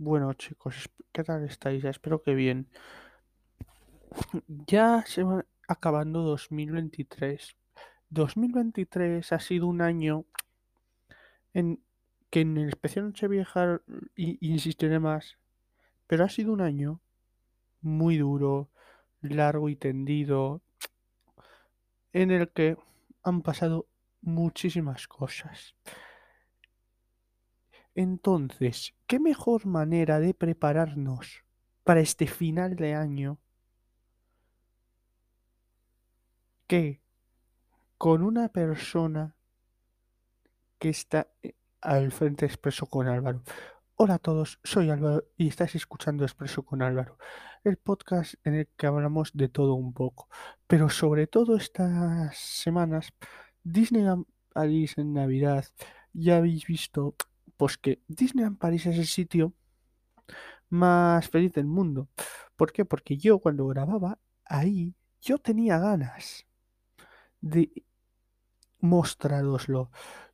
Bueno, chicos, ¿qué tal estáis? Espero que bien. Ya se va acabando 2023. 2023 ha sido un año en que en el especial Nochevieja insistiré más, pero ha sido un año muy duro, largo y tendido, en el que han pasado muchísimas cosas. Entonces, ¿qué mejor manera de prepararnos para este final de año que con una persona que está eh, al frente Expreso con Álvaro? Hola a todos, soy Álvaro y estás escuchando Expreso con Álvaro, el podcast en el que hablamos de todo un poco, pero sobre todo estas semanas, Disneyland París en Navidad, ya habéis visto pues que Disneyland París es el sitio más feliz del mundo. ¿Por qué? Porque yo cuando grababa ahí, yo tenía ganas de mostraroslo.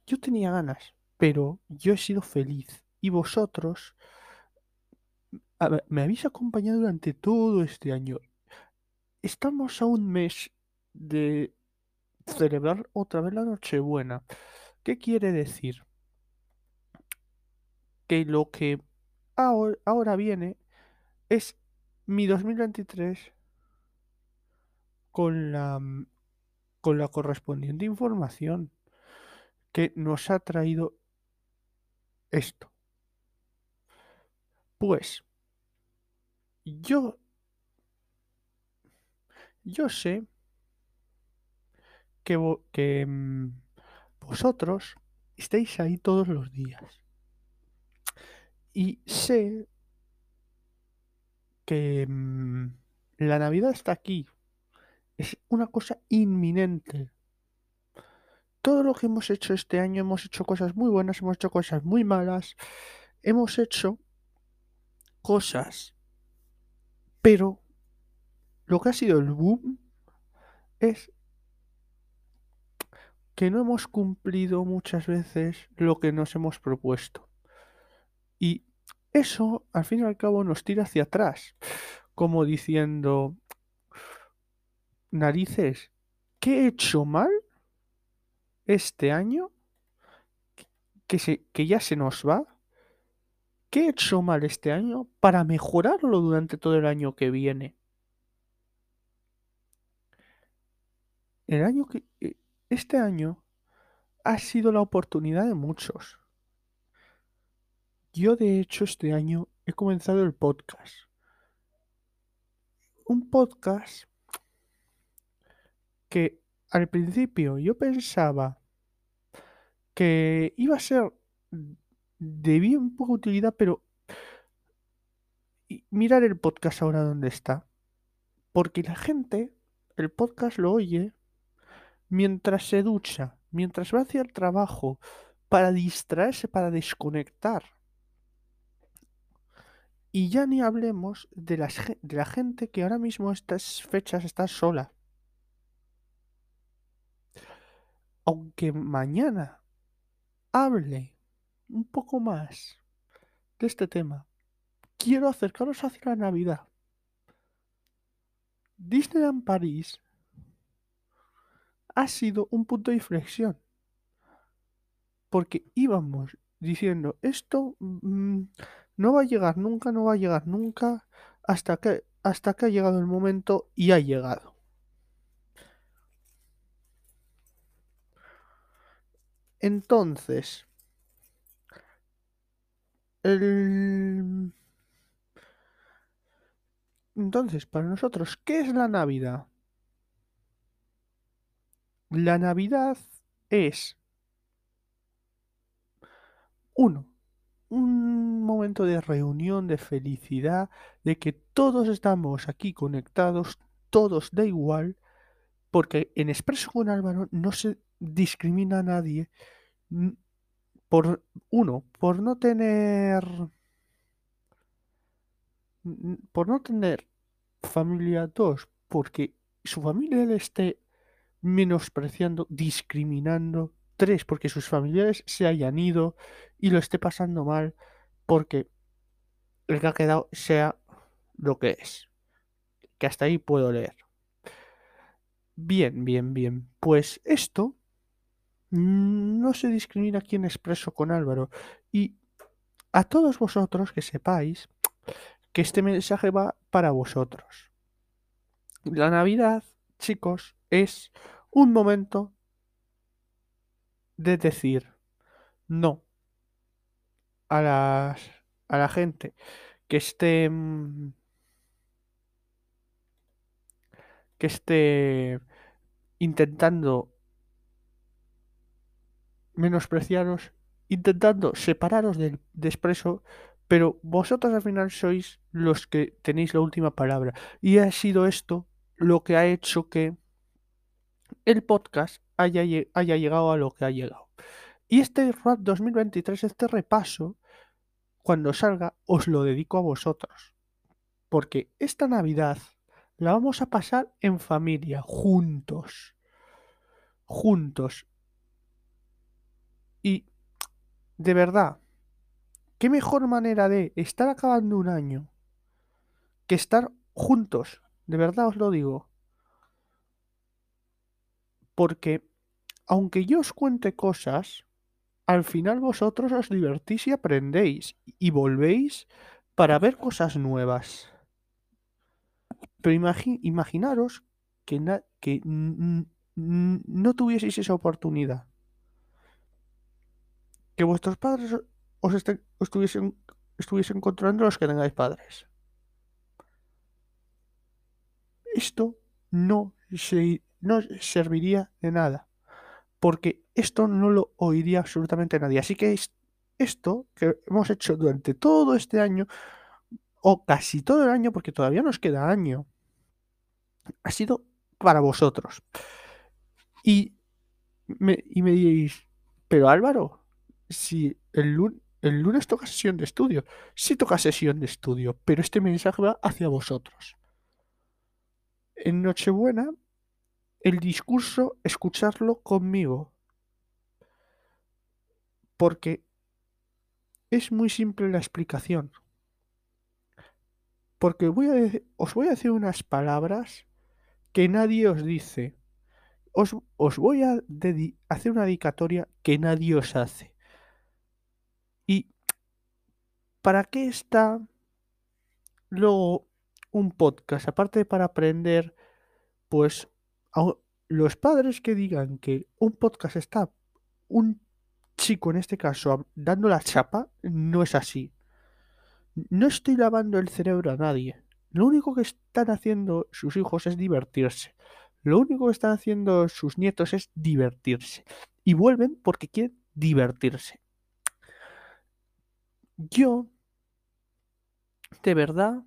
Yo tenía ganas, pero yo he sido feliz. Y vosotros me habéis acompañado durante todo este año. Estamos a un mes de celebrar otra vez la Nochebuena. ¿Qué quiere decir? Que lo que ahora, viene es mi 2023 con la, mm, con la correspondiente información que nos ha traído esto. Pues yo yo sé que, que mm, vosotros estáis ahí todos los días. Y sé que mm, la Navidad está aquí. Es una cosa inminente. Todo lo que hemos hecho este año, hemos hecho cosas muy buenas, hemos hecho cosas muy malas, hemos hecho cosas. Pero lo que ha sido el boom es que no hemos cumplido muchas veces lo que nos hemos propuesto. Y eso, al fin y al cabo, nos tira hacia atrás, como diciendo, narices, ¿qué he hecho mal este año? Que, se, que ya se nos va. ¿Qué he hecho mal este año para mejorarlo durante todo el año que viene? El año que. Eh, este año ha sido la oportunidad de muchos. Yo de hecho este año he comenzado el podcast. Un podcast que al principio yo pensaba que iba a ser de bien poca utilidad, pero mirar el podcast ahora donde está. Porque la gente el podcast lo oye mientras se ducha, mientras va hacia el trabajo, para distraerse, para desconectar. Y ya ni hablemos de, de la gente que ahora mismo estas fechas está sola. Aunque mañana hable un poco más de este tema, quiero acercaros hacia la Navidad. Disneyland París ha sido un punto de inflexión. Porque íbamos diciendo, esto mm, no va a llegar nunca, no va a llegar nunca, hasta que, hasta que ha llegado el momento y ha llegado. Entonces, el... Entonces, para nosotros, ¿qué es la Navidad? La Navidad es uno, un momento de reunión, de felicidad, de que todos estamos aquí conectados, todos da igual, porque en Expreso con Álvaro no se discrimina a nadie por uno, por no tener por no tener familia dos, porque su familia le esté menospreciando, discriminando, tres, porque sus familiares se hayan ido y lo esté pasando mal, porque el que ha quedado sea lo que es. Que hasta ahí puedo leer. Bien, bien, bien. Pues esto no se discrimina aquí Expreso con Álvaro. Y a todos vosotros que sepáis que este mensaje va para vosotros. La Navidad, chicos, es un momento de decir no a, las, a la gente que esté mm, que esté intentando menospreciaros, intentando separaros del de expreso, pero vosotros al final sois los que tenéis la última palabra. Y ha sido esto lo que ha hecho que el podcast haya, haya llegado a lo que ha llegado. Y este RAP 2023, este repaso, cuando salga, os lo dedico a vosotros. Porque esta Navidad la vamos a pasar en familia, juntos. Juntos. Y, de verdad, ¿qué mejor manera de estar acabando un año que estar juntos? De verdad os lo digo. Porque, aunque yo os cuente cosas, al final vosotros os divertís y aprendéis y volvéis para ver cosas nuevas. Pero imaginaros que, no tuvieseis esa oportunidad. Que vuestros padres os, estuviesen, estuviesen controlando los que tengáis padres. Esto no, se, no serviría de nada. Porque esto no lo oiría absolutamente nadie. Así que esto que hemos hecho durante todo este año, o casi todo el año, porque todavía nos queda año, ha sido para vosotros. Y me, y me diréis, pero Álvaro, si el, el lunes toca sesión de estudio, sí toca sesión de estudio, pero este mensaje va hacia vosotros. En Nochebuena, el discurso, escucharlo conmigo. Porque es muy simple la explicación. Porque voy a os voy a decir unas palabras que nadie os dice. Os, voy a hacer una dedicatoria que nadie os hace. ¿Y para qué está luego un podcast? Aparte para aprender, pues los padres que digan que un podcast está un chico en este caso dando la chapa, no es así. No estoy lavando el cerebro a nadie. Lo único que están haciendo sus hijos es divertirse. Lo único que están haciendo sus nietos es divertirse. Y vuelven porque quieren divertirse. Yo, de verdad,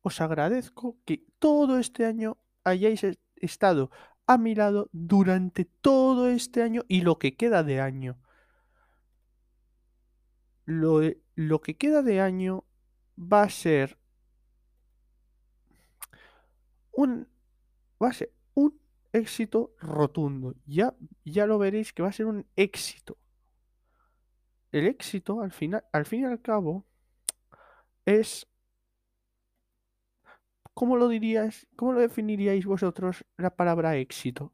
os agradezco que todo este año hayáis estado a mi lado durante todo este año y lo que queda de año. Lo, lo que queda de año va a ser un, va a ser un éxito rotundo. Ya, ya lo veréis que va a ser un éxito. El éxito, al, final, al fin y al cabo, es... ¿Cómo lo dirías? ¿Cómo lo definiríais vosotros la palabra éxito?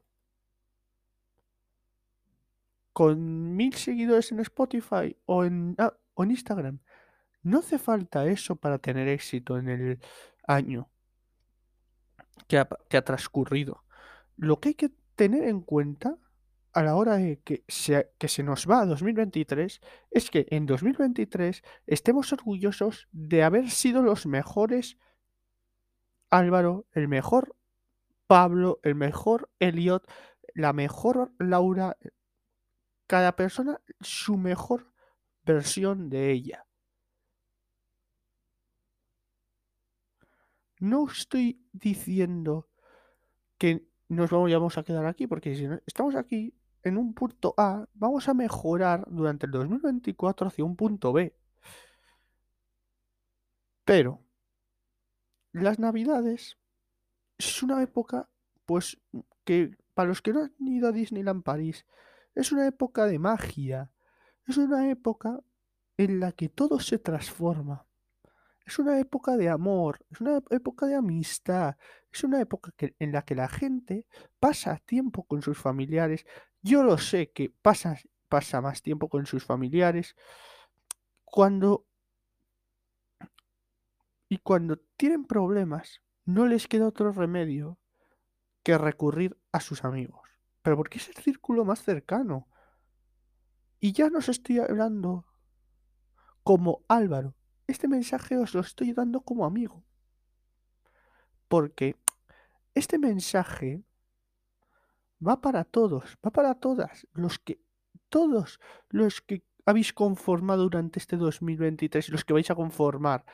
¿Con mil seguidores en Spotify o en, ah, Instagram? No hace falta eso para tener éxito en el año que ha, transcurrido. Lo que hay que tener en cuenta a la hora de que se, que se nos va a 2023 es que en 2023 estemos orgullosos de haber sido los mejores Álvaro, el mejor Pablo, el mejor Elliot, la mejor Laura, cada persona su mejor versión de ella. No estoy diciendo que nos vamos a quedar aquí, porque si estamos aquí en un punto A, vamos a mejorar durante el 2024 hacia un punto B. Pero las navidades es una época, pues, que para los que no han ido a Disneyland París, es una época de magia. Es una época en la que todo se transforma. es una época de amor, es una época de amistad, es una época en la que la gente pasa tiempo con sus familiares. Yo lo sé que pasa, pasa más tiempo con sus familiares cuando y cuando tienen problemas no les queda otro remedio que recurrir a sus amigos. Pero porque es el círculo más cercano. Y ya no os estoy hablando como Álvaro. Este mensaje os lo estoy dando como amigo. Porque este mensaje va para todos, va para todas, los que todos los que habéis conformado durante este 2023 y los que vais a conformar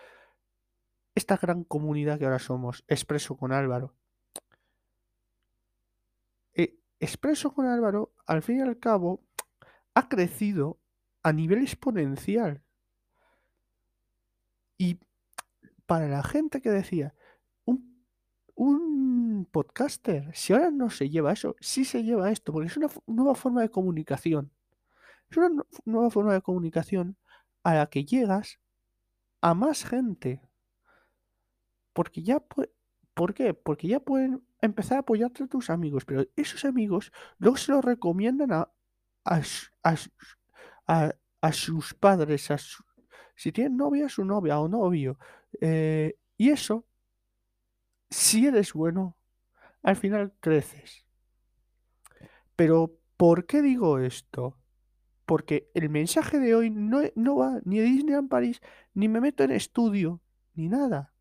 esta gran comunidad que ahora somos, Expreso con Álvaro. Eh, Expreso con Álvaro, al fin y al cabo, ha crecido a nivel exponencial. Y para la gente que decía, un, un podcaster, si ahora no se lleva eso, sí se lleva esto, porque es una nueva forma de comunicación. Es una nueva forma de comunicación a la que llegas a más gente. Porque ya ¿Por qué? Porque ya pueden empezar a apoyarte a tus amigos, pero esos amigos luego se lo recomiendan a, a, a, sus padres, a si tienen novia, su novia o novio. Eh, y eso, si eres bueno, al final creces. Pero, ¿por qué digo esto? Porque el mensaje de hoy no, no va ni a Disneyland París, ni me meto en estudio, ni nada.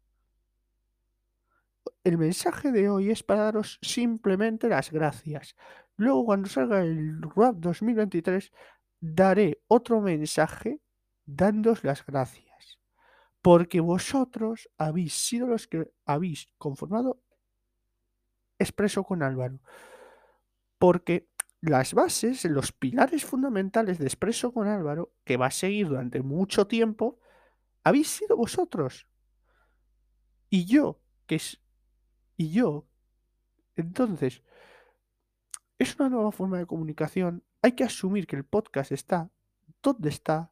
El mensaje de hoy es para daros simplemente las gracias. Luego, cuando salga el RAP 2023, daré otro mensaje dándos las gracias. Porque vosotros habéis sido los que habéis conformado expreso con Álvaro. Porque las bases, los pilares fundamentales de Expreso con Álvaro, que va a seguir durante mucho tiempo, habéis sido vosotros. Y yo, que es y yo. Entonces, es una nueva forma de comunicación. Hay que asumir que el podcast está donde está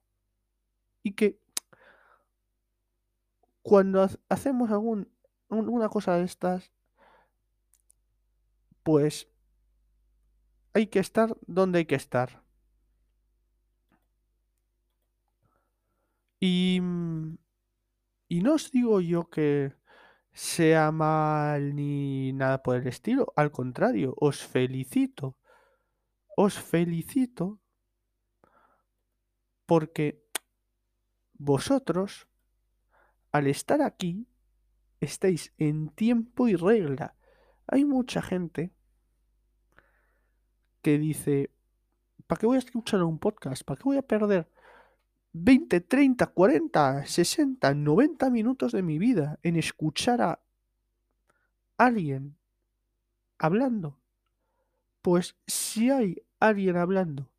y que cuando hacemos algún, alguna cosa de estas, pues hay que estar donde hay que estar. Y, y no os digo yo que sea mal ni nada por el estilo. Al contrario, os felicito. Os felicito porque vosotros, al estar aquí, estáis en tiempo y regla. Hay mucha gente que dice, ¿para qué voy a escuchar un podcast? ¿Para qué voy a perder 20, 30, 40, 60, 90 minutos de mi vida en escuchar a alguien hablando. Pues si hay alguien hablando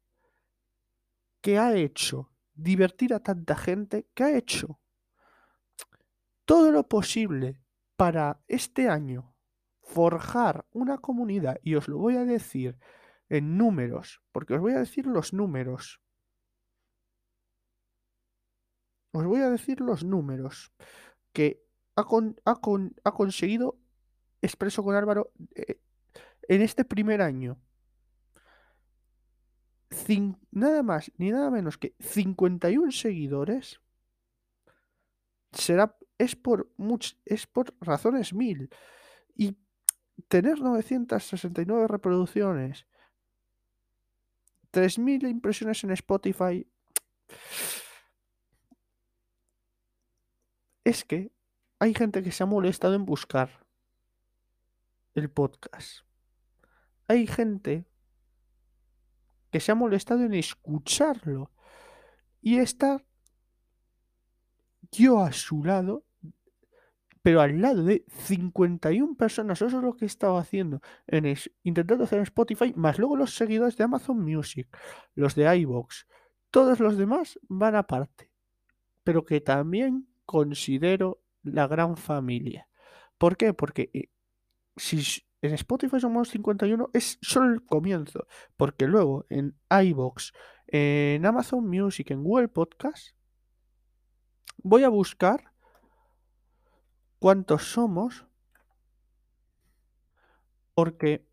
que ha hecho divertir a tanta gente, que ha hecho todo lo posible para este año forjar una comunidad, y os lo voy a decir en números, porque os voy a decir los números os voy a decir los números que ha, ha, conseguido Expreso con Álvaro eh, en este primer año. nada más ni nada menos que 51 seguidores. Será, es por, es por razones mil. Y tener 969 reproducciones, 3.000 impresiones en Spotify es que hay gente que se ha molestado en buscar el podcast. Hay gente que se ha molestado en escucharlo y estar yo a su lado, pero al lado de 51 personas. Eso es lo que he estado haciendo, en intentando hacer en Spotify, más luego los seguidores de Amazon Music, los de iBox, todos los demás van aparte. Pero que también considero la gran familia. ¿Por qué? Porque eh, si en Spotify somos 51 es solo el comienzo, porque luego en iBox, en Amazon Music, en Google Podcast, voy a buscar cuántos somos, porque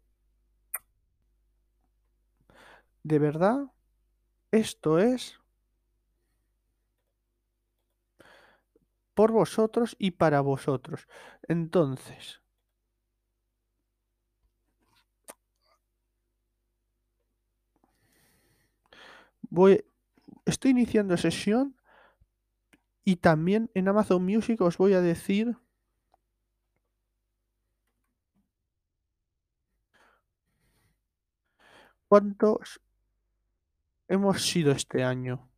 de verdad esto es por vosotros y para vosotros. Entonces, voy, estoy iniciando sesión y también en Amazon Music os voy a decir cuántos hemos sido este año.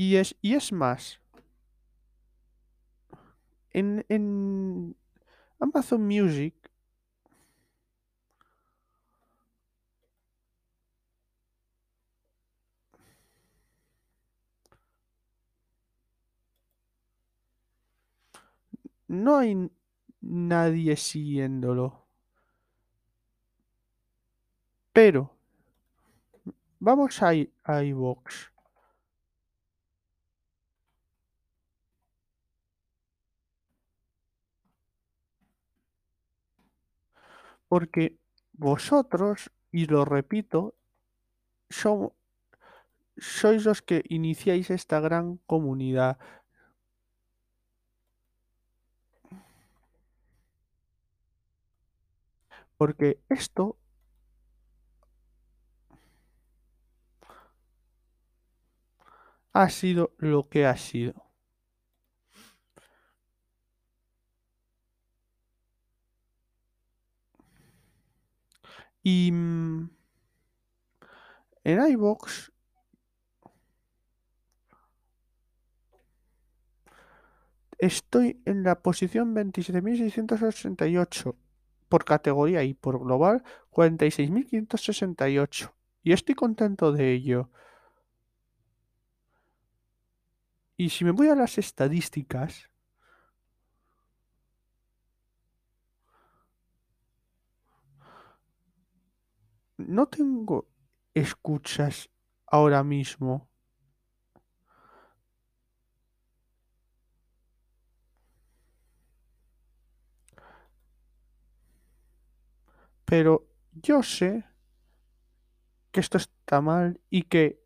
Y es, y es más, en, en Amazon Music no hay nadie siguiéndolo. Pero vamos a, a. Porque vosotros, y lo repito, son- sois los que iniciáis esta gran comunidad. Porque esto ha sido lo que ha sido. Y mm, en iVoox estoy en la posición 27.688 por categoría y por global 46.568. Y estoy contento de ello. Y si me voy a las estadísticas, no tengo escuchas ahora mismo. Pero yo sé que esto está mal y que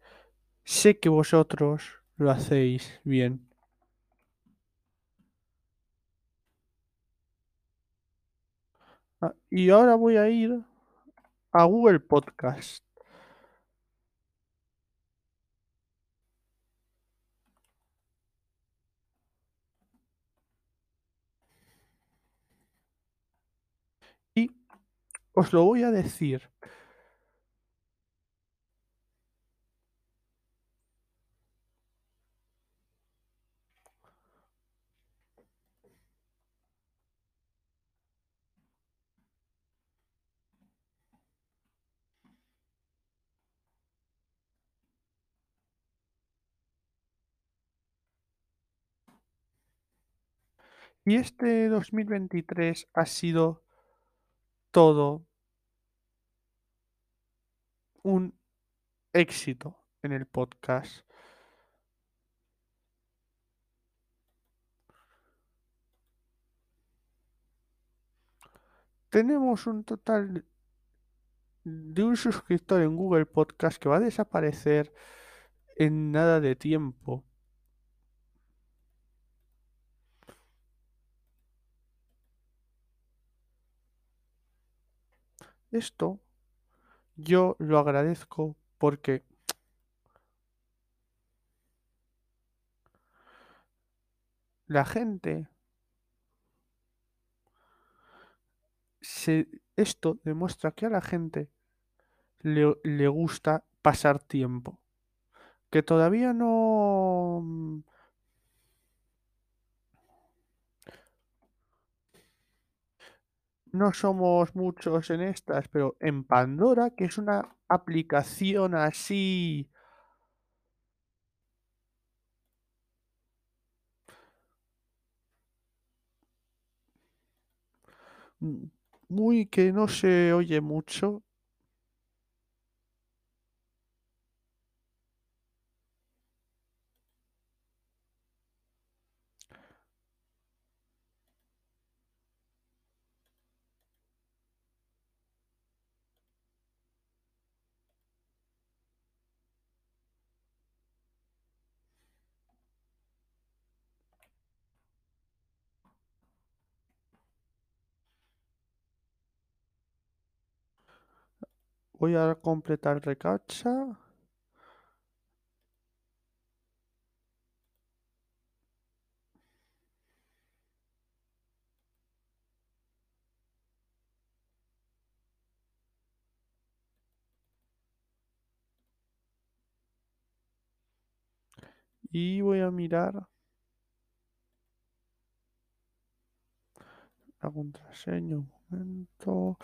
sé que vosotros lo hacéis bien. Ah, y ahora voy a ir a Google Podcast. Y os lo voy a decir. Y este 2023 ha sido todo un éxito en el podcast. Tenemos un total de un suscriptor en Google Podcast que va a desaparecer en nada de tiempo. Esto yo lo agradezco porque la gente se, esto demuestra que a la gente le, le gusta pasar tiempo. Que todavía no no somos muchos en estas, pero en Pandora, que es una aplicación así muy que no se oye mucho, Voy a completar recacha. Y voy a mirar la contraseña. Un momento.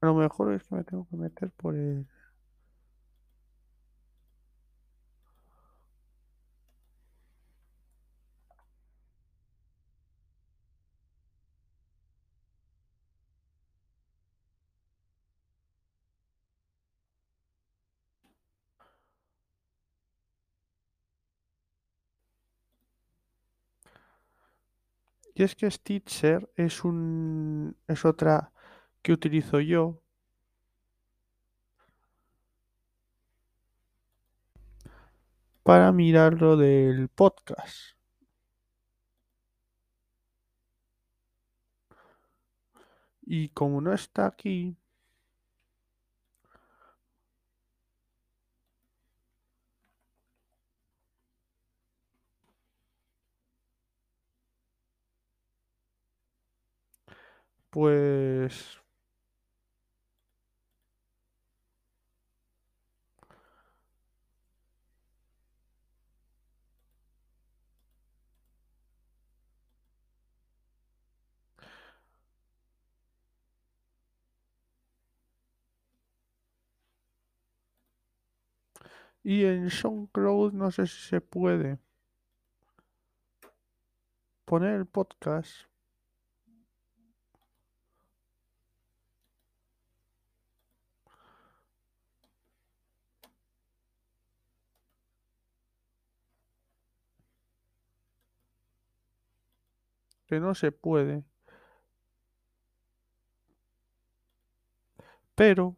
A lo mejor es que me tengo que meter por el... Y es que Stitcher es un es otra que utilizo yo para mirar lo del podcast. Y como no está aquí, pues y en SoundCloud no sé si se puede poner el podcast. Que no se puede. Pero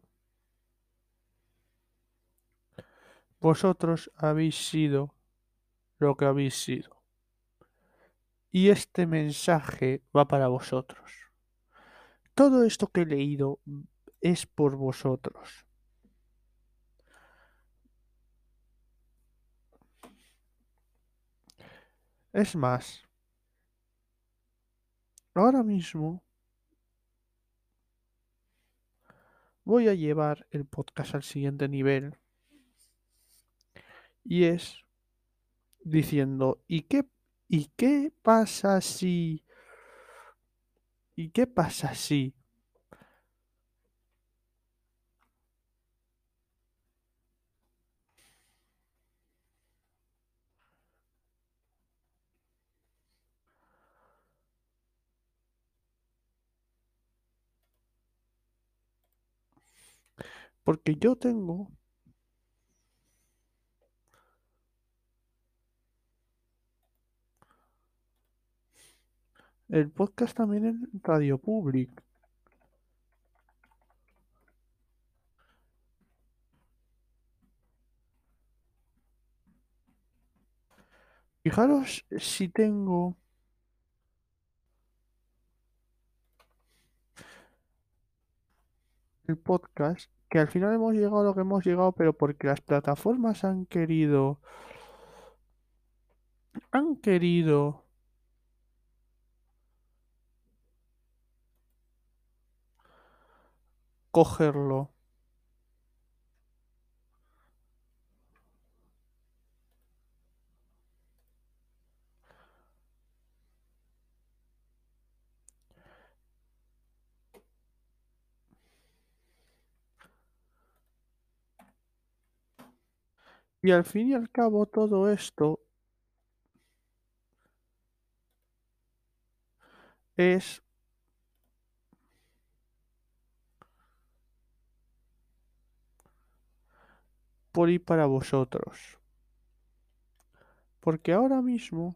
vosotros habéis sido lo que habéis sido. Y este mensaje va para vosotros. Todo esto que he leído es por vosotros. Es más, ahora mismo voy a llevar el podcast al siguiente nivel. Y es diciendo, ¿y qué, ¿y qué pasa si... ¿Y qué pasa si... Porque yo tengo el podcast también en Radio Public. Fijaros si tengo el podcast, que al final hemos llegado a lo que hemos llegado, pero porque las plataformas han querido han querido cogerlo. Y al fin y al cabo todo esto es por ir para vosotros. Porque ahora mismo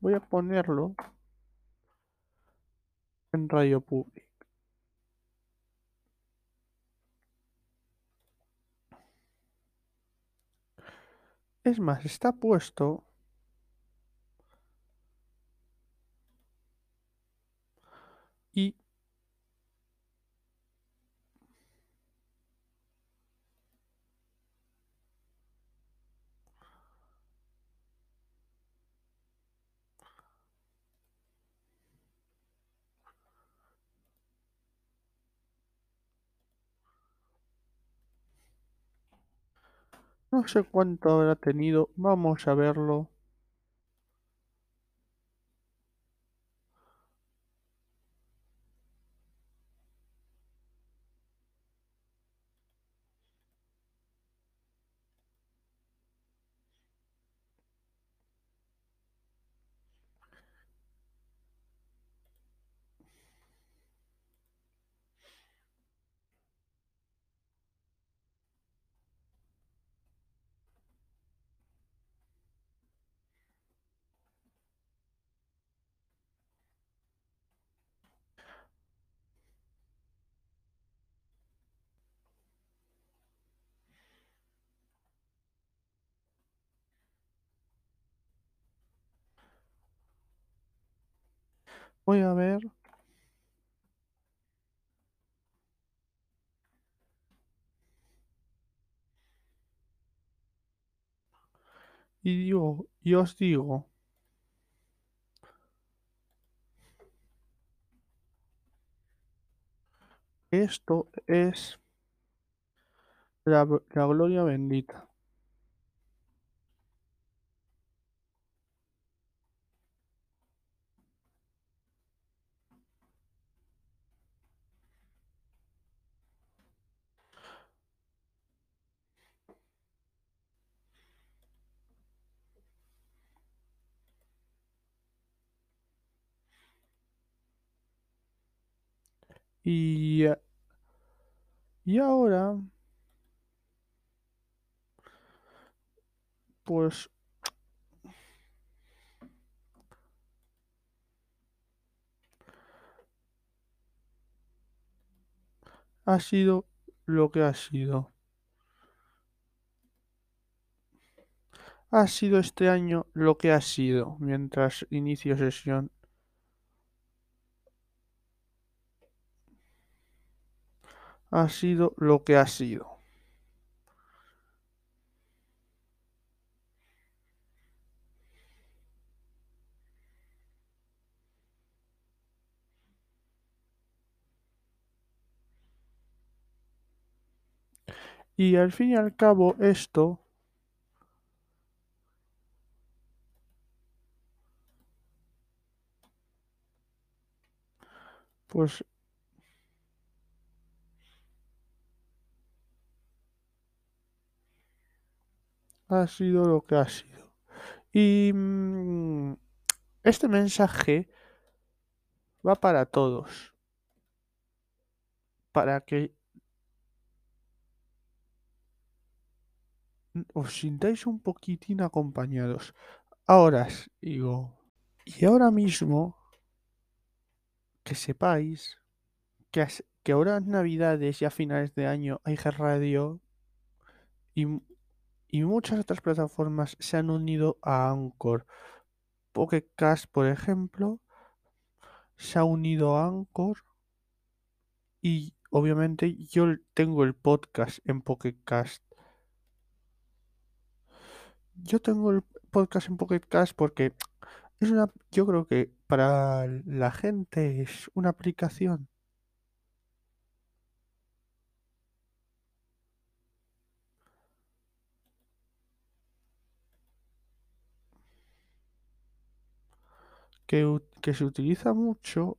voy a ponerlo en radio pública. Es más, está puesto y no sé cuánto habrá tenido. Vamos a verlo. Voy a ver. Y digo, y os digo. Esto es la, la gloria bendita. Y, y ahora, pues ha sido lo que ha sido. Ha sido este año lo que ha sido mientras inicio sesión. Ha sido lo que ha sido. Y al fin y al cabo esto pues ha sido lo que ha sido. Y mm, este mensaje va para todos. Para que os sintáis un poquitín acompañados. Ahora digo, y ahora mismo que sepáis que, que ahora en Navidades y a finales de año hay Radio y, y muchas otras plataformas se han unido a Anchor. Pocket Cast, por ejemplo, se ha unido a Anchor y obviamente yo tengo el podcast en Pocket Cast. Yo tengo el podcast en Pocket Cast porque es una, yo creo que para la gente es una aplicación que, se utiliza mucho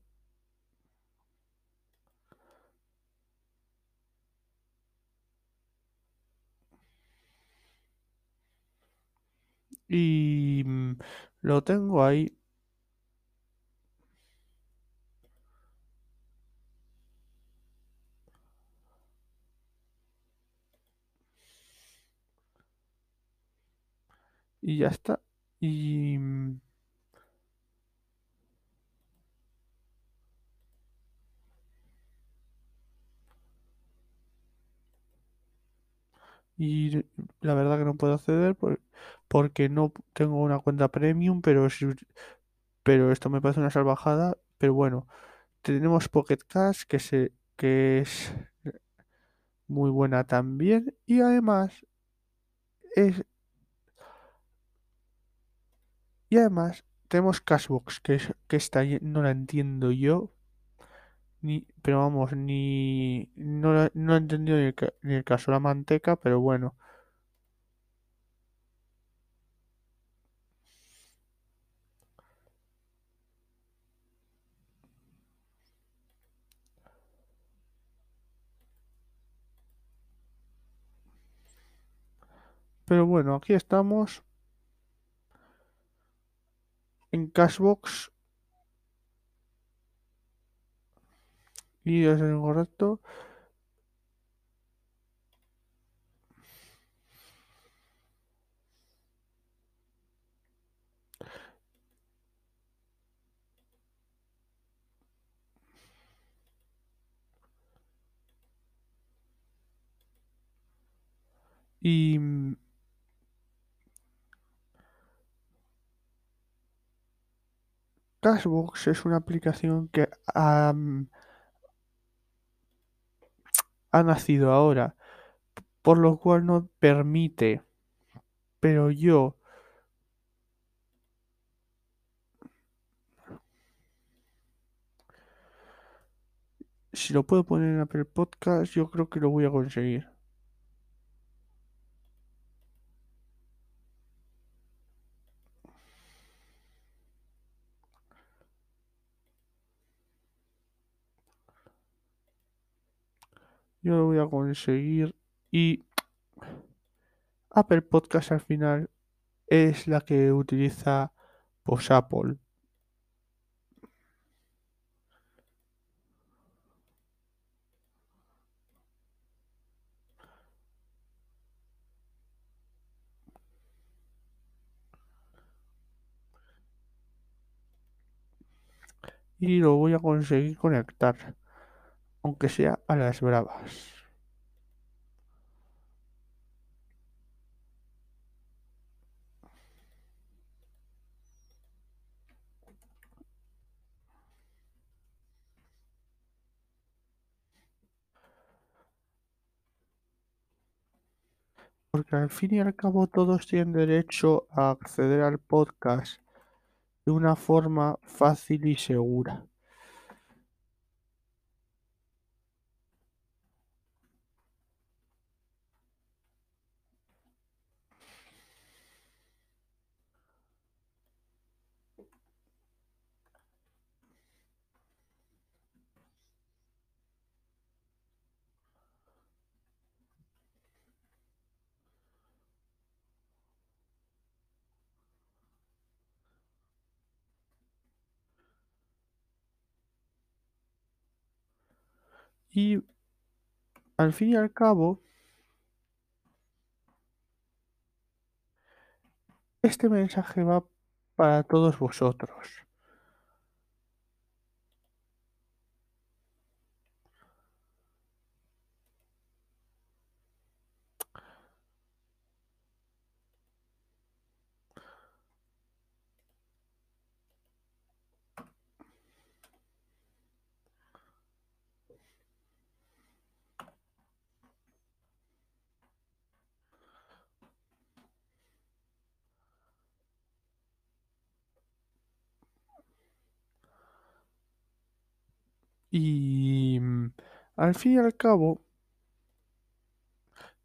y mm, lo tengo ahí. Y ya está. Y y la verdad que no puedo acceder por- porque no tengo una cuenta premium, pero, si- pero esto me parece una salvajada. Pero bueno, tenemos Pocket Cash que, se, que es muy buena también y además es y además tenemos Cashbox que es, que está ahí, no la entiendo yo ni pero vamos ni no, no he entendido ni el, ni el caso la manteca pero bueno. Pero bueno aquí estamos. En Cashbox y es el correcto y Cashbox es una aplicación que mm, ha nacido ahora por lo cual no permite pero yo si lo puedo poner en Apple Podcast yo creo que lo voy a conseguir yo lo voy a conseguir. Y Apple Podcast al final es la que utiliza pues Apple. Y lo voy a conseguir conectar aunque sea a las bravas. Porque al fin y al cabo todos tienen derecho a acceder al podcast de una forma fácil y segura y al fin y al cabo este mensaje va para todos vosotros y mm, al fin y al cabo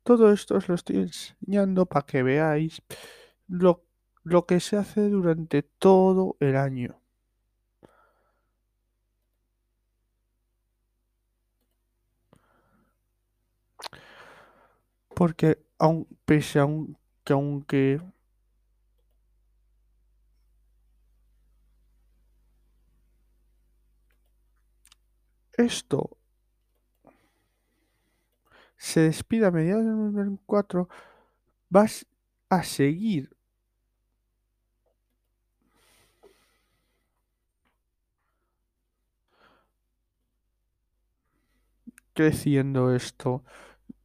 todo esto os lo estoy enseñando para que veáis lo, lo que se hace durante todo el año. Porque aun, pese a un- que aunque esto se despida a mediados del 2024, vas a seguir creciendo esto,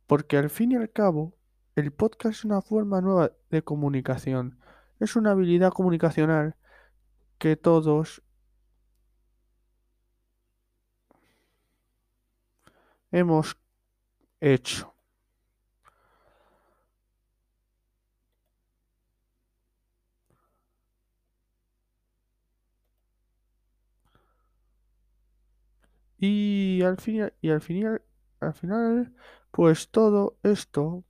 porque al fin y al cabo el podcast es una forma nueva de comunicación. Es una habilidad comunicacional que todos hemos hecho. Y al final, y al final, al final, pues todo esto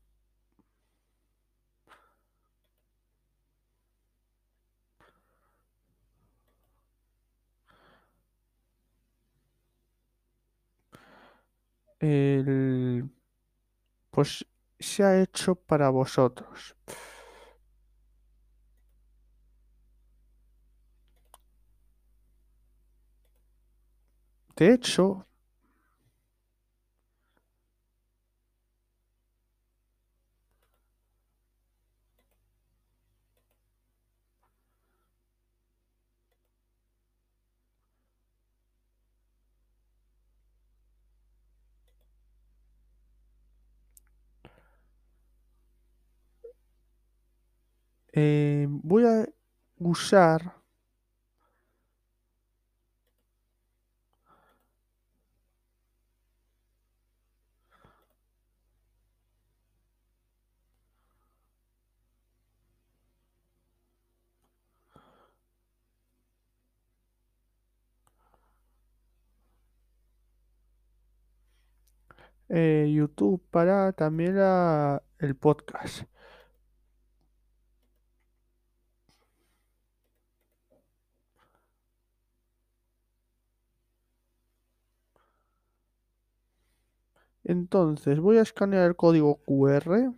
el, pues se ha hecho para vosotros. De hecho, eh, voy a usar eh, YouTube para también el podcast. Entonces, voy a escanear el código QR.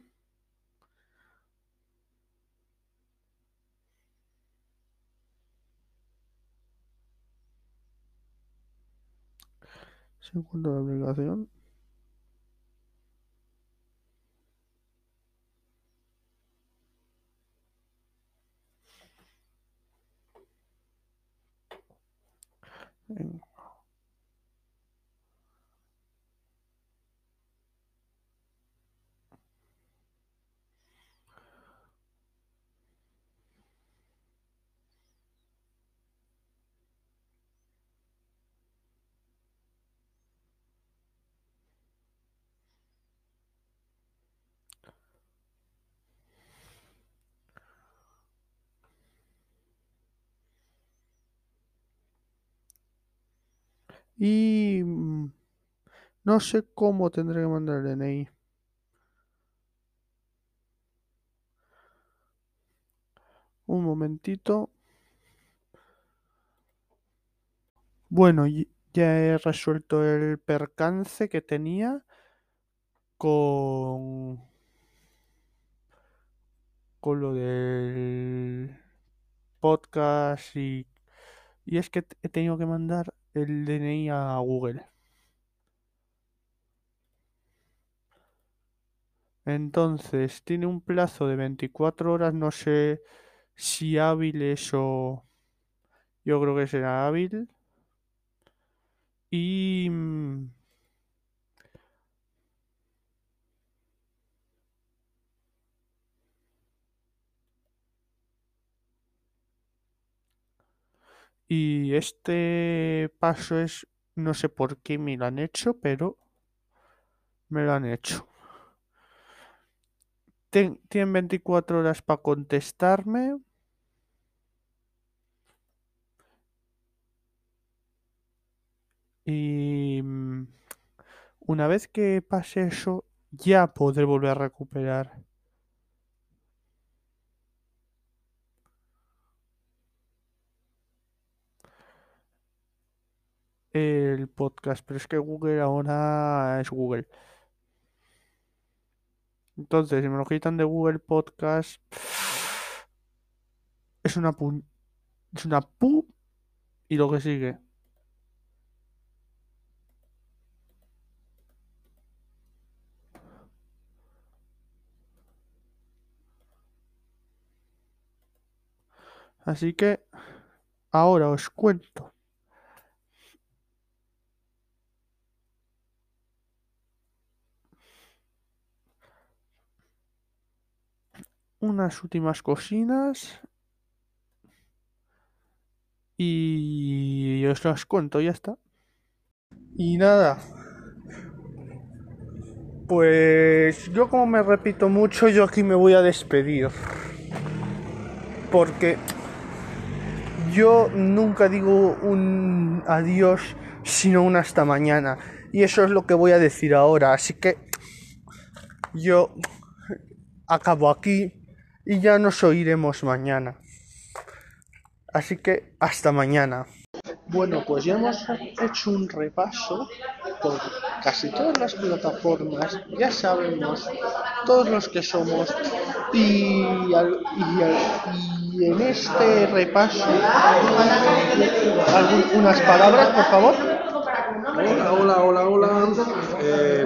Se encuentra la aplicación. Y mm, no sé cómo tendré que mandar el DNI. Un momentito. Bueno, ya he resuelto el percance que tenía con, con lo del podcast y, y es que he tenido que mandar el DNI a Google. Entonces, tiene un plazo de 24 horas, no sé si hábiles o yo creo que será hábil. Y Y este paso es, no sé por qué me lo han hecho, pero me lo han hecho. Ten- tienen 24 horas para contestarme. Y mm, una vez que pase eso, ya podré volver a recuperar el podcast. Pero es que Google ahora es Google. Entonces, si me lo quitan de Google Podcast, es una pu- es una pu y lo que sigue. Así que ahora os cuento. Unas últimas cocinas y os las cuento, ya está. Y nada. Pues yo como me repito mucho, yo aquí me voy a despedir. Porque yo nunca digo un adiós, sino un hasta mañana. Y eso es lo que voy a decir ahora. Así que yo acabo aquí y ya nos oiremos mañana. Así que hasta mañana. Bueno, pues ya hemos hecho un repaso por casi todas las plataformas, ya sabemos todos los que somos y, y, en este repaso algunas palabras, por favor. Hola, hola, hola, hola. Eh,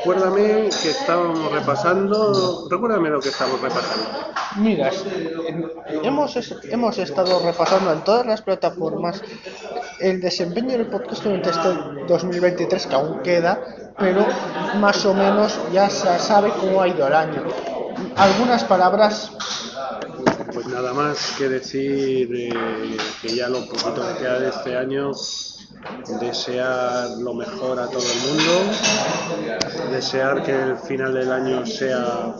recuérdame que estábamos repasando. Recuérdame lo que estamos repasando. Mira, hemos, hemos estado repasando en todas las plataformas el desempeño del podcast durante este 2023, que aún queda, pero más o menos ya se sabe cómo ha ido el año. Algunas palabras. Pues nada más que decir eh, que ya lo poquito que queda de este año desear lo mejor a todo el mundo, desear que el final del año sea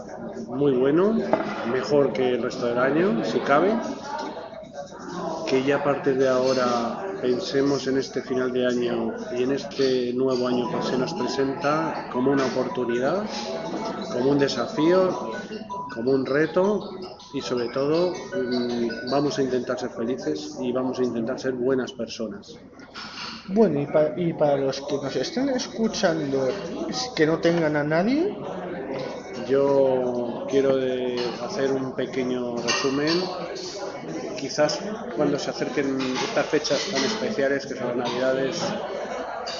muy bueno, mejor que el resto del año, si cabe, que ya a partir de ahora pensemos en este final de año y en este nuevo año que se nos presenta como una oportunidad, como un desafío, como un reto y sobre todo mm, vamos a intentar ser felices y vamos a intentar ser buenas personas. Bueno, y para, los que nos estén escuchando que no tengan a nadie. Yo quiero hacer un pequeño resumen. Quizás cuando se acerquen estas fechas tan especiales que son las Navidades,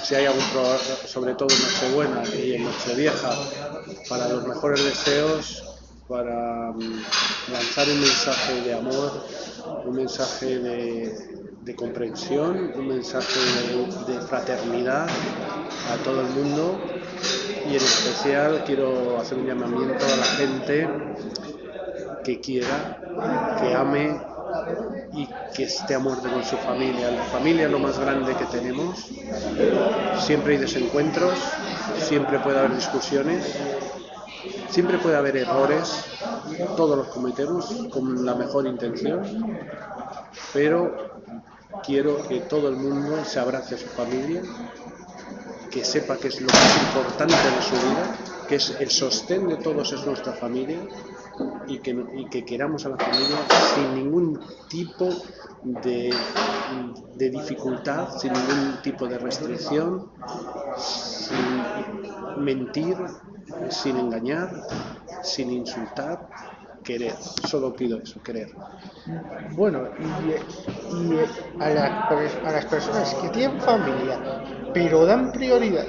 si hay algún problema, sobre todo en Nochebuena y en Nochevieja, para los mejores deseos, para mm, lanzar un mensaje de amor, un mensaje de, de comprensión, un mensaje de, fraternidad a todo el mundo y en especial quiero hacer un llamamiento a la gente que quiera, que ame y que esté a muerte con su familia. La familia es lo más grande que tenemos. Siempre hay desencuentros, siempre puede haber discusiones, siempre puede haber errores, todos los cometemos con la mejor intención, pero quiero que todo el mundo se abrace a su familia, que sepa que es lo más importante de su vida, que es el sostén de todos es nuestra familia y que, que queramos a la familia sin ningún tipo de dificultad, sin ningún tipo de restricción, sin mentir, sin engañar, sin insultar, querer. Solo pido eso, querer. Bueno, y, a, a, las personas que tienen familia, pero dan prioridad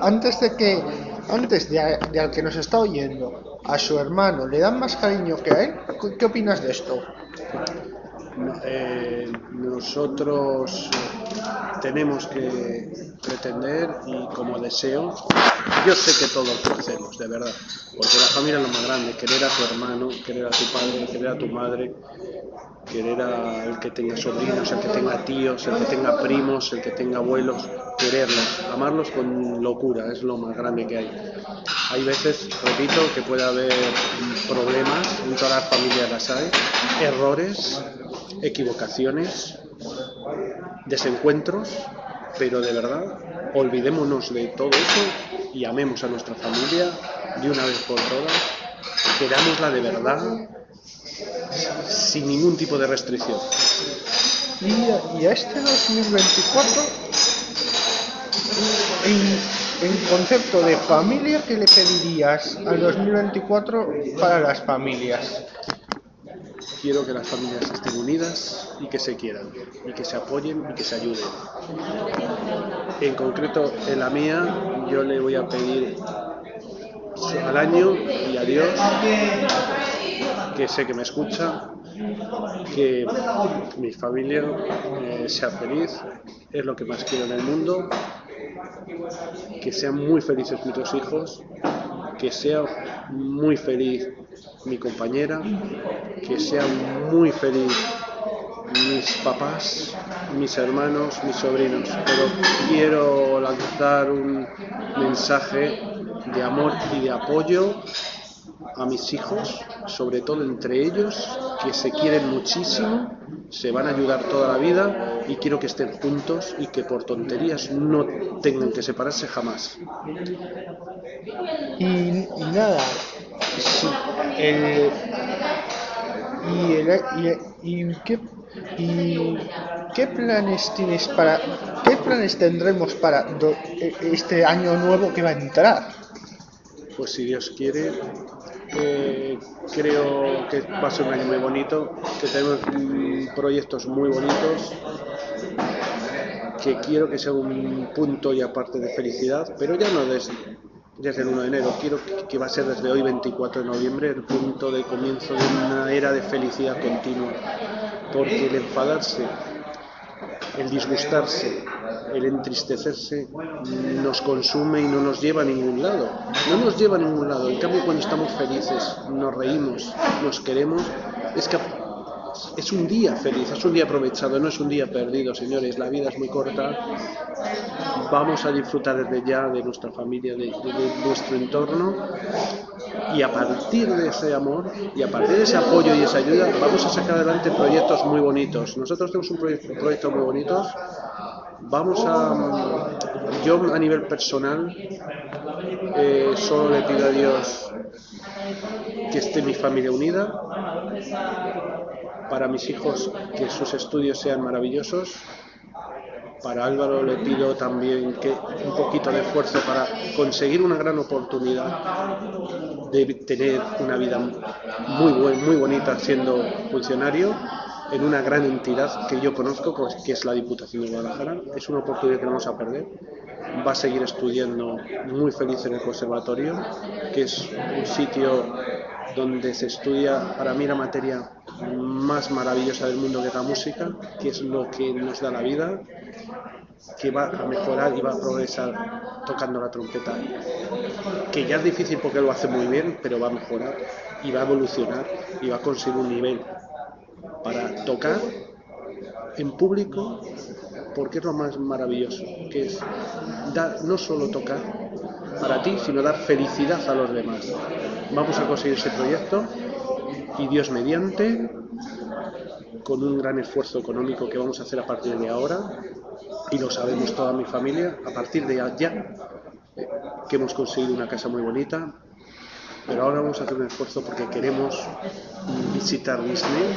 antes de que, antes de, al que nos está oyendo, a su hermano, le dan más cariño que a él, ¿qué opinas de esto? Eh, nosotros tenemos que pretender y como deseo, yo sé que todos lo hacemos, de verdad, porque la familia es lo más grande, querer a tu hermano, querer a tu padre, querer a tu madre, querer al que tenga sobrinos, el que tenga tíos, el que tenga primos, el que tenga abuelos, quererlos, amarlos con locura, es lo más grande que hay. Hay veces, repito, que puede haber problemas, en todas las familias las hay, errores, equivocaciones, desencuentros, pero de verdad olvidémonos de todo eso y amemos a nuestra familia de una vez por todas, querámosla de verdad, sin ningún tipo de restricción. Y, a este 2024, en, en, concepto de familia, ¿qué le pedirías al 2024 para las familias? Quiero que las familias estén unidas y que se quieran, y que se apoyen y que se ayuden. En concreto, en la mía, yo le voy a pedir al año y a Dios, que sé que me escucha, que mi familia eh, sea feliz, es lo que más quiero en el mundo, que sean muy felices mis dos hijos que sea muy feliz mi compañera, que sea muy feliz mis papás, mis hermanos, mis sobrinos, pero quiero lanzar un mensaje de amor y de apoyo a mis hijos, sobre todo entre ellos, que se quieren muchísimo, se van a ayudar toda la vida y quiero que estén juntos y que por tonterías no tengan que separarse jamás. Y nada, sí, el, y, el, y, y, ¿qué, y qué planes tienes para qué planes tendremos para do, este año nuevo que va a entrar pues si Dios quiere eh, creo que va a ser un año muy bonito que tenemos proyectos muy bonitos que quiero que sea un punto y aparte de felicidad pero ya no desde desde el 1 de enero. Quiero que va a ser desde hoy, 24 de noviembre, el punto de comienzo de una era de felicidad continua. Porque el enfadarse, el disgustarse, el entristecerse nos consume y no nos lleva a ningún lado. No nos lleva a ningún lado. En cambio, cuando estamos felices, nos reímos, nos queremos, es que es un día feliz, es un día aprovechado, no es un día perdido, señores. La vida es muy corta. Vamos a disfrutar desde ya de nuestra familia, de, nuestro entorno. Y a partir de ese amor y a partir de ese apoyo y esa ayuda, vamos a sacar adelante proyectos muy bonitos. Nosotros tenemos un proyecto, un proyecto muy bonito. Vamos a. Yo, a nivel personal, eh, solo le pido a Dios que esté mi familia unida, para mis hijos que sus estudios sean maravillosos. Para Álvaro le pido también que un poquito de esfuerzo para conseguir una gran oportunidad de tener una vida muy, buen, muy bonita siendo funcionario en una gran entidad que yo conozco, que es la Diputación de Guadalajara. Es una oportunidad que no vamos a perder. Va a seguir estudiando muy feliz en el conservatorio, que es un sitio donde se estudia para mí la materia más maravillosa del mundo que es la música, que es lo que nos da la vida, que va a mejorar y va a progresar tocando la trompeta, que ya es difícil porque lo hace muy bien, pero va a mejorar y va a evolucionar y va a conseguir un nivel para tocar en público porque es lo más maravilloso, que es dar, no solo tocar para ti, sino dar felicidad a los demás. Vamos a conseguir ese proyecto y Dios mediante, con un gran esfuerzo económico que vamos a hacer a partir de ahora, y lo sabemos toda mi familia, a partir de allá, que hemos conseguido una casa muy bonita, pero ahora vamos a hacer un esfuerzo porque queremos visitar Disney.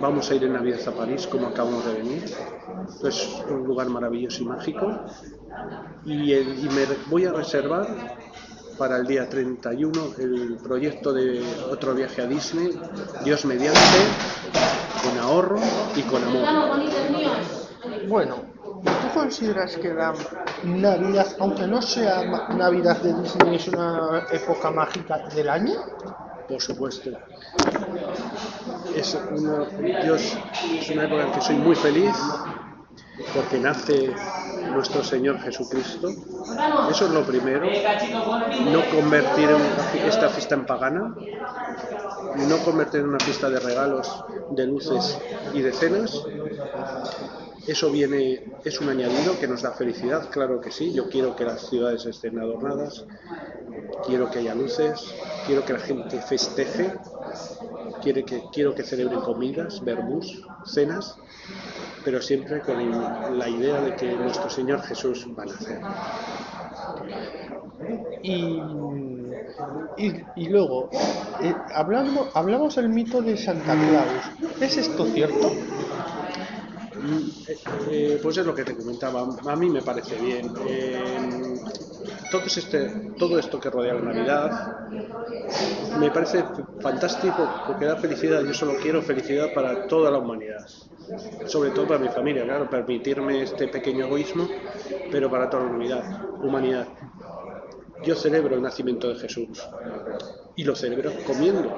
Vamos a ir en Navidad a París, como acabamos de venir. Es un lugar maravilloso y mágico. Y, me voy a reservar para el día 31 el proyecto de otro viaje a Disney, Dios mediante, con ahorro y con amor. Bueno, ¿tú consideras que la Navidad, aunque no sea Navidad de Disney, es una época mágica del año? Por supuesto. Es una, Dios, es una época en que soy muy feliz porque nace nuestro Señor Jesucristo. Eso es lo primero. No convertir esta fiesta en pagana, no convertir en una fiesta de regalos, de luces y de cenas. Eso viene, es un añadido que nos da felicidad, claro que sí. Yo quiero que las ciudades estén adornadas, quiero que haya luces, quiero que la gente festeje, quiero que, quiero que celebren comidas, verbús, cenas, pero siempre con la idea de que nuestro Señor Jesús va a nacer. Y, y, y luego, eh, hablando, hablamos del mito de Santa Claus. ¿Es esto cierto? Eh, pues es lo que te comentaba, a mí me parece bien. Eh, todo, este, todo esto que rodea la Navidad me parece fantástico porque da felicidad. Yo solo quiero felicidad para toda la humanidad, sobre todo para mi familia, claro, permitirme este pequeño egoísmo, pero para toda la humanidad. humanidad. Yo celebro el nacimiento de Jesús y lo celebro comiendo,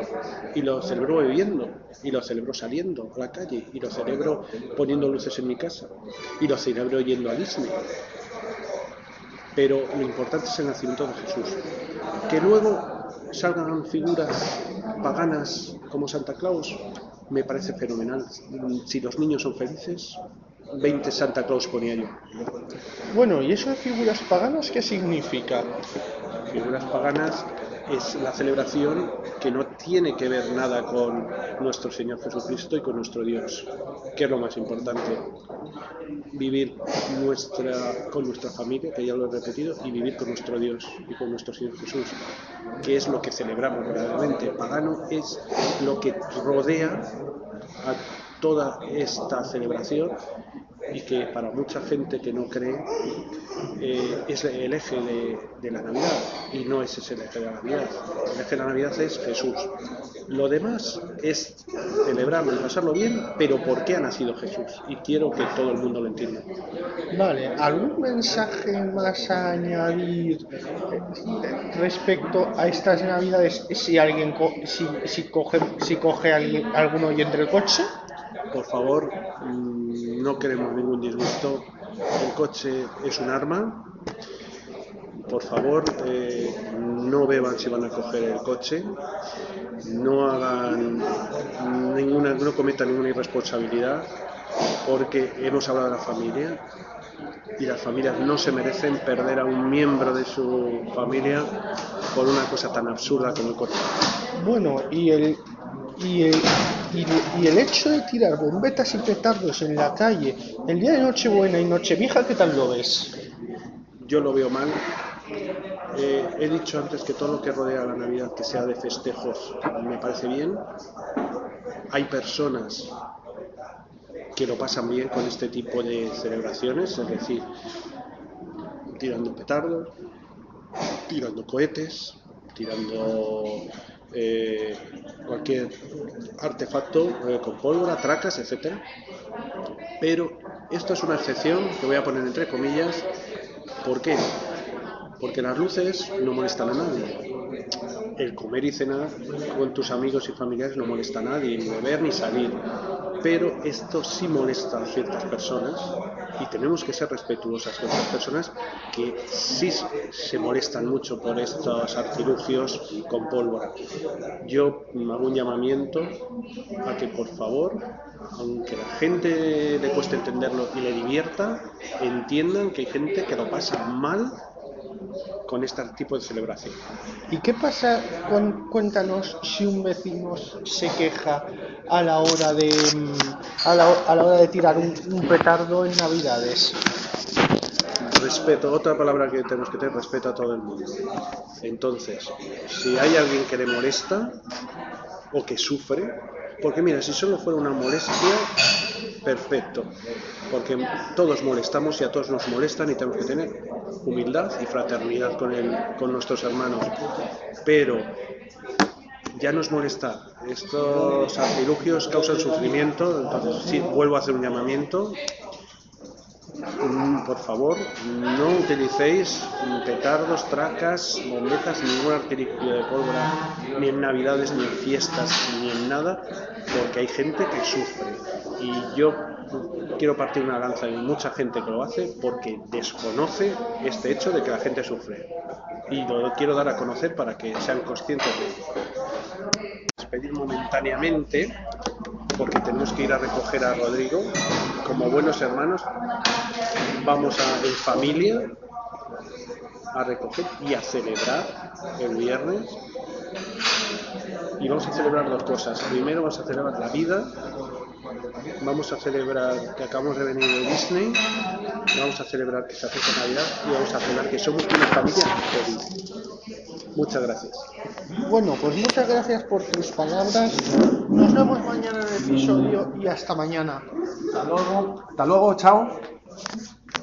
y lo celebro bebiendo, y lo celebro saliendo a la calle, y lo celebro poniendo luces en mi casa, y lo celebro yendo a Disney. Pero lo importante es el nacimiento de Jesús. Que luego salgan figuras paganas como Santa Claus, me parece fenomenal. Si los niños son felices, 20 Santa Claus ponía yo. Bueno, ¿y eso de figuras paganas qué significa? Figuras paganas es la celebración que no tiene que ver nada con nuestro Señor Jesucristo y con nuestro Dios, que es lo más importante. Vivir nuestra, con nuestra familia, que ya lo he repetido, y vivir con nuestro Dios y con nuestro Señor Jesús, que es lo que celebramos verdaderamente. Pagano es lo que rodea a toda esta celebración y que para mucha gente que no cree eh, es el eje de, la Navidad y no es ese el eje de la Navidad. El eje de la Navidad es Jesús. Lo demás es celebrarlo y pasarlo bien, pero ¿por qué ha nacido Jesús? Y quiero que todo el mundo lo entienda. Vale, ¿algún mensaje más a añadir eh, respecto a estas Navidades si alguien si, si coge si coge alguien, algún oyente el coche? Por favor, mm, no queremos ningún disgusto. El coche es un arma. Por favor, eh, no beban si van a coger el coche. No hagan ninguna, no cometan ninguna irresponsabilidad, porque hemos hablado de la familia y las familias no se merecen perder a un miembro de su familia por una cosa tan absurda como el coche. Bueno, y el y el, y, el hecho de tirar bombetas y petardos en la calle el día de Nochebuena y Nochevieja, ¿qué tal lo ves? Yo lo veo mal. Eh, he dicho antes que todo lo que rodea la Navidad, que sea de festejos, me parece bien. Hay personas que lo pasan bien con este tipo de celebraciones, es decir, tirando petardos, tirando cohetes, tirando eh, cualquier artefacto eh, con pólvora, tracas, etcétera. Pero esto es una excepción que voy a poner entre comillas. ¿Por qué? Porque las luces no molestan a nadie. El comer y cenar con tus amigos y familiares no molesta a nadie, ni beber ni salir. Pero esto sí molesta a ciertas personas y tenemos que ser respetuosas con las personas que sí se molestan mucho por estos artilugios con pólvora. Yo hago un llamamiento a que por favor, aunque la gente le cueste entenderlo y le divierta, entiendan que hay gente que lo pasa mal con este tipo de celebración. ¿Y qué pasa, con, cuéntanos, si un vecino se queja a la hora de, a la, a la hora de tirar un, petardo en Navidades? Respeto, otra palabra que tenemos que tener, respeto a todo el mundo. Entonces, si hay alguien que le molesta o que sufre, porque mira, si solo fuera una molestia, perfecto, porque todos molestamos y a todos nos molestan y tenemos que tener humildad y fraternidad con, el, con nuestros hermanos. Pero ya nos molesta, estos artilugios causan sufrimiento, entonces sí, vuelvo a hacer un llamamiento Mm, por favor, no utilicéis petardos, tracas, bombetas, ningún artilugio de pólvora, ni en navidades, ni en fiestas, ni en nada, porque hay gente que sufre. Y yo quiero partir una lanza de mucha gente que lo hace porque desconoce este hecho de que la gente sufre. Y lo quiero dar a conocer para que sean conscientes de ello. Despedir momentáneamente porque tenemos que ir a recoger a Rodrigo. Como buenos hermanos, vamos a, en familia a recoger y a celebrar el viernes. Y vamos a celebrar dos cosas. Primero vamos a celebrar la vida, vamos a celebrar que acabamos de venir de Disney, vamos a celebrar que se acerca Navidad y vamos a celebrar que somos una familia feliz. Muchas gracias. Bueno, pues muchas gracias por tus palabras. Nos vemos mañana en el episodio y hasta mañana. Hasta luego. Hasta luego, chao.